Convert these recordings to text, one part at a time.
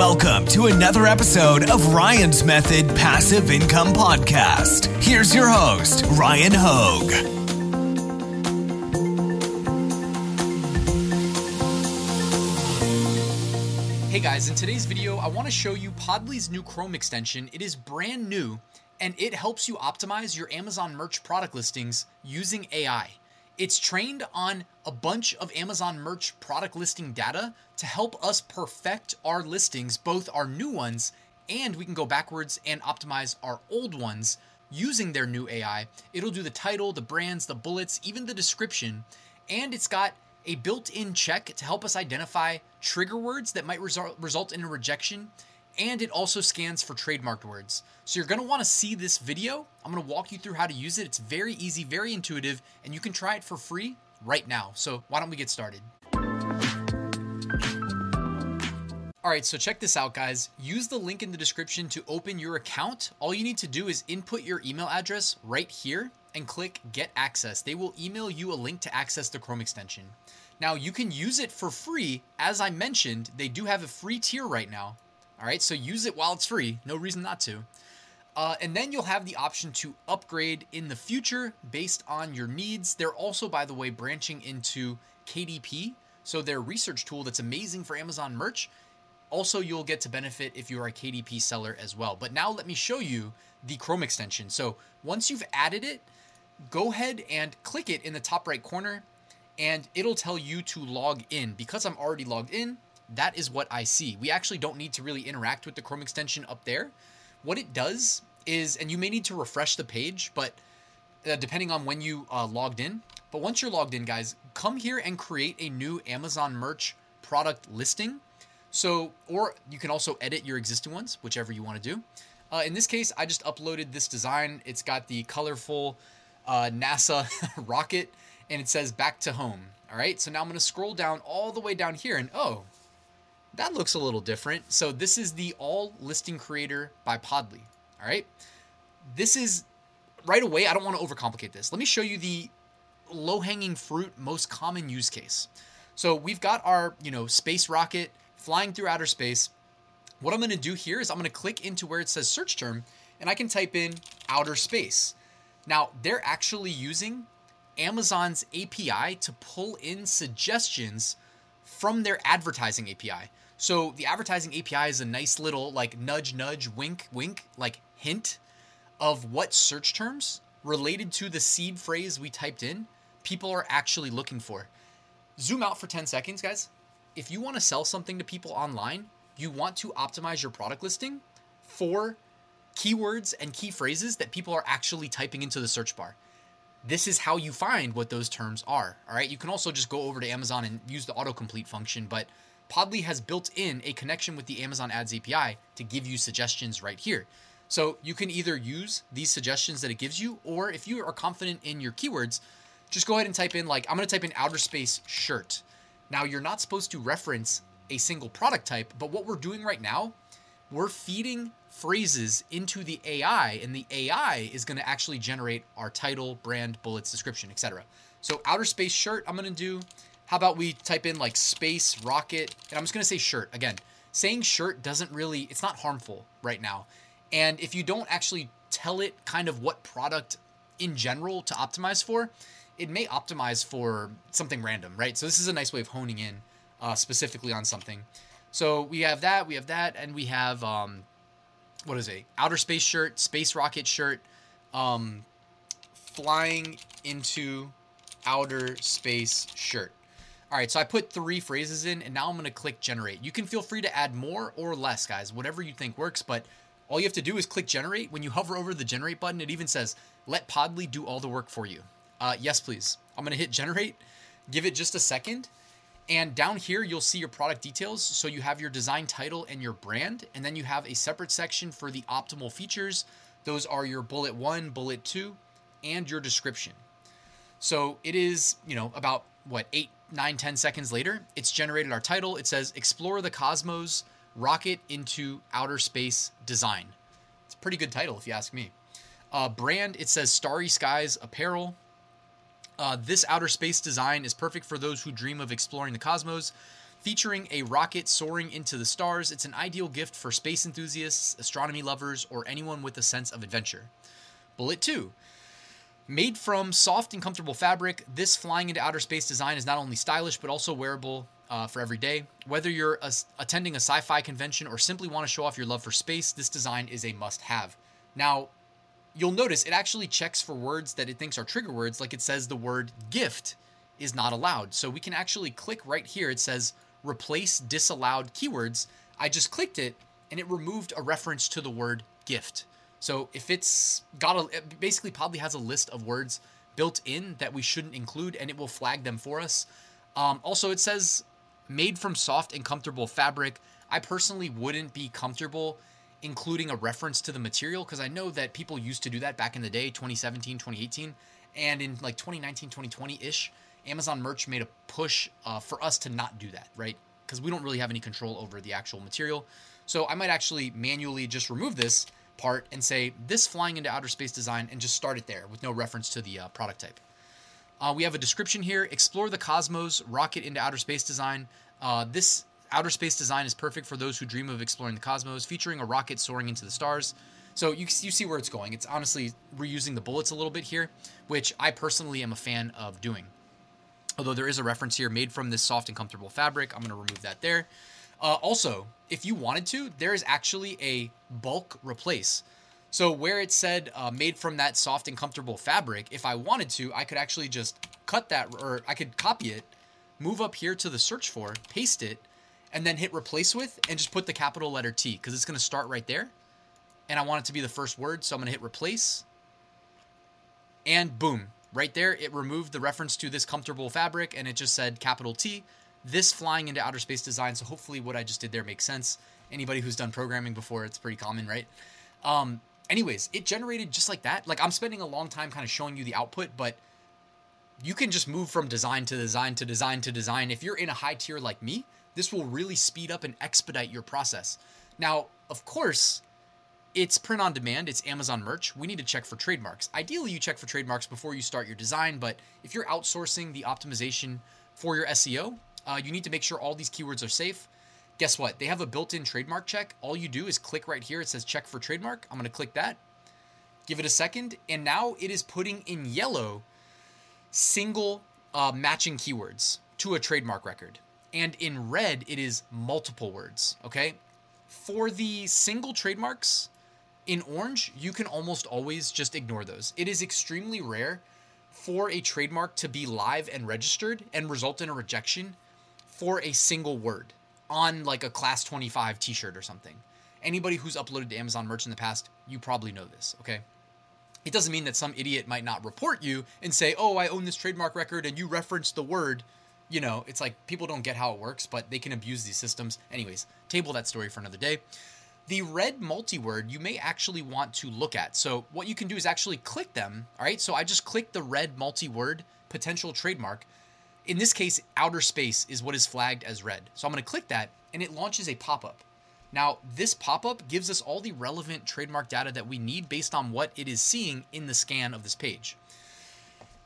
Welcome to another episode of Ryan's Method Passive Income Podcast. Here's your host, Ryan Hogue. Hey guys, in today's video, I want to show you Podly's new Chrome extension. It is brand new and it helps you optimize your Amazon merch product listings using AI. It's trained on a bunch of Amazon merch product listing data to help us perfect our listings, both our new ones and we can go backwards and optimize our old ones using their new AI. It'll do the title, the brands, the bullets, even the description, and it's got a built in check to help us identify trigger words that might result, result in a rejection and it also scans for trademarked words. So you're want to see this video. I'm to walk you through how to use it. It's very easy, very intuitive, and you can try it for free right now. So why don't we get started? All right, so check this out, guys. Use the link in the description to open your account. All you need to do is input your email address right here and click Get Access. They will email you a link to access the Chrome extension. Now, you can use it for free. As I mentioned, they do have a free tier right now. All right, so use it while it's free. No reason not to. Uh, and then you'll have the option to upgrade in the future based on your needs. They're also, by the way, branching into KDP, so their research tool that's amazing for Amazon merch. Also, you'll get to benefit if you are a KDP seller as well. But now let me show you the Chrome extension. So once you've added it, go ahead and click it in the top right corner, and it'll tell you to log in. Because I'm already logged in, that is what I see. We actually don't need to really interact with the Chrome extension up there. What it does is, and you may need to refresh the page, but uh, depending on when you uh, logged in. But once you're logged in, guys, come here and create a new Amazon merch product listing. So, or you can also edit your existing ones, whichever you want to do. Uh, in this case, I just uploaded this design. It's got the colorful uh, NASA rocket and it says back to home. All right, so now I'm going to scroll down all the way down here and oh, that looks a little different. So this is the AI listing creator by Podly. All right. This is right away. I don't want to overcomplicate this. Let me show you the low hanging fruit, most common use case. So we've got our, you know, space rocket flying through outer space. What I'm going to do here is I'm going to click into where it says search term and I can type in outer space. Now, they're actually using Amazon's API to pull in suggestions from their advertising API. So the advertising API is a nice little like nudge, nudge, wink, wink, like hint of what search terms related to the seed phrase we typed in people are actually looking for. Zoom out for 10 seconds, guys. If you want to sell something to people online, you want to optimize your product listing for keywords and key phrases that people are actually typing into the search bar. This is how you find what those terms are. All right. You can also just go over to Amazon and use the autocomplete function, but Podly has built in a connection with the Amazon Ads API to give you suggestions right here. So you can either use these suggestions that it gives you, or if you are confident in your keywords, just go ahead and type in, like, I'm gonna type in outer space shirt. Now, you're not supposed to reference a single product type, but what we're doing right now, we're feeding phrases into the AI, and the AI is gonna actually generate our title, brand, bullets, description, etc. So, outer space shirt, I'm gonna do how about we type in like space rocket, and I'm just gonna say shirt again. Saying shirt doesn't really, it's not harmful right now. And if you don't actually tell it kind of what product in general to optimize for, it may optimize for something random, right? So this is a nice way of honing in uh, specifically on something. So we have that, we have that, and we have um, what is it? Outer space shirt, space rocket shirt, um, flying into outer space shirt. All right, so I put three phrases in and now I'm gonna click generate. You can feel free to add more or less, guys, whatever you think works, but all you have to do is click generate. When you hover over the generate button, it even says, let Podly do all the work for you. Uh, yes, please. I'm gonna hit generate, give it just a second, and down here, you'll see your product details. So you have your design title and your brand, and then you have a separate section for the optimal features. Those are your bullet one, bullet two, and your description. So it is, you know, about what, eight, nine, ten seconds later, it's generated our title. It says Explore the Cosmos Rocket into Outer Space Design. It's a pretty good title, if you ask me. Uh, brand, it says Starry Skies Apparel. Uh, this outer space design is perfect for those who dream of exploring the cosmos. Featuring a rocket soaring into the stars, it's an ideal gift for space enthusiasts, astronomy lovers, or anyone with a sense of adventure. Bullet 2. Made from soft and comfortable fabric, this flying into outer space design is not only stylish but also wearable uh, for every day. Whether you're a, attending a sci fi convention or simply want to show off your love for space, this design is a must have. Now, you'll notice it actually checks for words that it thinks are trigger words, like it says the word gift is not allowed. So we can actually click right here. It says replace disallowed keywords. I just clicked it and it removed a reference to the word gift. So if it's got a, it basically probably has a list of words built in that we shouldn't include and it will flag them for us. Um, also, it says made from soft and comfortable fabric. I personally wouldn't be comfortable including a reference to the material because I know that people used to do that back in the day, 2017, 2018, and in like 2019, 2020 ish. Amazon merch made a push uh, for us to not do that, right? Because we don't really have any control over the actual material. So I might actually manually just remove this part and say this flying into outer space design and just start it there with no reference to the uh, product type. Uh, we have a description here explore the cosmos, rocket into outer space design. Uh, this outer space design is perfect for those who dream of exploring the cosmos, featuring a rocket soaring into the stars. So you, you see where it's going. It's honestly reusing the bullets a little bit here, which I personally am a fan of doing. Although there is a reference here made from this soft and comfortable fabric. I'm going to remove that there. Uh, also, if you wanted to, there is actually a bulk replace. So where it said uh, made from that soft and comfortable fabric, if I wanted to, I could actually just cut that, or I could copy it, move up here to the search for, paste it, and then hit replace with and just put the capital letter T because it's going to start right there. And I want it to be the first word. So I'm going to hit replace. And boom, right there, it removed the reference to this comfortable fabric and it just said capital T. This flying into outer space design. So hopefully what I just did there makes sense. Anybody who's done programming before, it's pretty common, right? Um, anyways, it generated just like that. Like I'm spending a long time kind of showing you the output, but you can just move from design to design to design to design. If you're in a high tier like me, this will really speed up and expedite your process. Now, of course, it's print on demand, it's Amazon merch. We need to check for trademarks. Ideally, you check for trademarks before you start your design, but if you're outsourcing the optimization for your SEO, uh, you need to make sure all these keywords are safe. Guess what? They have a built in trademark check. All you do is click right here. It says check for trademark. I'm going to click that, give it a second, and now it is putting in yellow single uh, matching keywords to a trademark record and in red it is multiple words okay for the single trademarks in orange you can almost always just ignore those it is extremely rare for a trademark to be live and registered and result in a rejection for a single word on like a class 25 t-shirt or something anybody who's uploaded to amazon merch in the past you probably know this okay it doesn't mean that some idiot might not report you and say oh i own this trademark record and you referenced the word you know, it's like people don't get how it works, but they can abuse these systems. Anyways, table that story for another day. The red multi-word you may actually want to look at. So what you can do is actually click them. All right. So I just clicked the red multi-word potential trademark. In this case, outer space is what is flagged as red. So I'm going to click that and it launches a pop-up. Now, this pop up gives us all the relevant trademark data that we need based on what it is seeing in the scan of this page.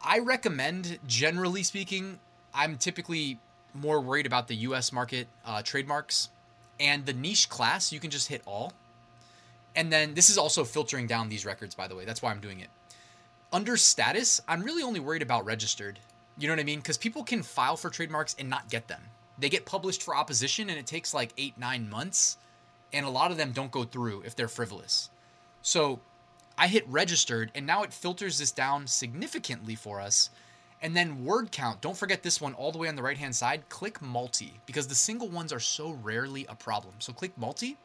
I recommend, generally speaking, I'm typically more worried about the US market uh, trademarks. And the niche class, you can just hit all. And then this is also filtering down these records, by the way. That's why I'm doing it. Under status, I'm really only worried about registered. You know what I mean? Because people can file for trademarks and not get them. They get published for opposition and it takes like eight, nine months. And a lot of them don't go through if they're frivolous. So I hit registered and now it filters this down significantly for us and then word count, don't forget this one all the way on the right hand side. Click multi because the single ones are so rarely a problem. So click multi,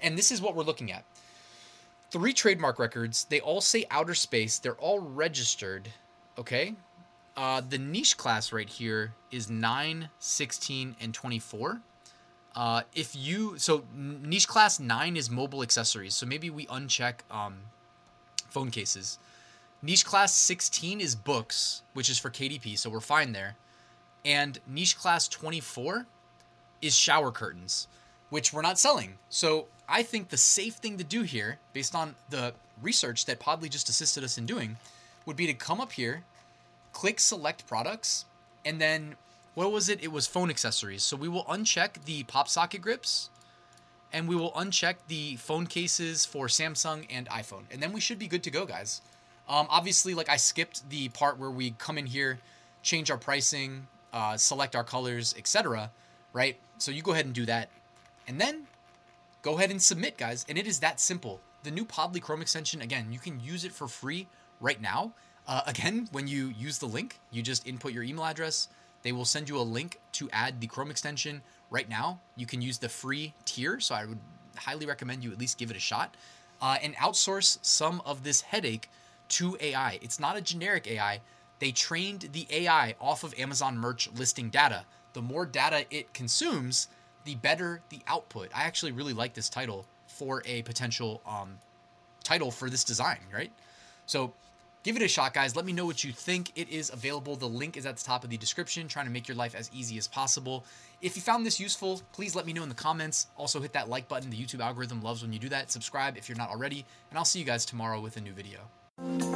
and this is what we're looking at. Three trademark records, they all say outer space, they're all registered, okay? Uh, the niche class right here is 9, 16, and 24. Uh, if you, so niche class 9 is mobile accessories, so maybe we uncheck um, phone cases. Niche class 16 is books, which is for KDP, so we're fine there. And niche class 24 is shower curtains, which we're not selling. So I think the safe thing to do here, based on the research that Podly just assisted us in doing, would be to come up here, click select products, and then what was it? It was phone accessories. So we will uncheck the pop socket grips and we will uncheck the phone cases for Samsung and iPhone. And then we should be good to go, guys. Um, obviously, like I skipped the part where we come in here, change our pricing, uh, select our colors, etc. Right? So you go ahead and do that. And then go ahead and submit, guys. And it is that simple. The new Podly Chrome extension, again, you can use it for free right now. Uh, again, when you use the link, you just input your email address. They will send you a link to add the Chrome extension right now. You can use the free tier, so I would highly recommend you at least give it a shot uh, and outsource some of this headache to AI. It's not a generic AI. They trained the AI off of Amazon merch listing data. The more data it consumes, the better the output. I actually really like this title for a potential um, title for this design, right? So give it a shot, guys. Let me know what you think. It is available. The link is at the top of the description, trying to make your life as easy as possible. If you found this useful, please let me know in the comments. Also, hit that like button. The YouTube algorithm loves when you do that. Subscribe if you're not already. And I'll see you guys tomorrow with a new video.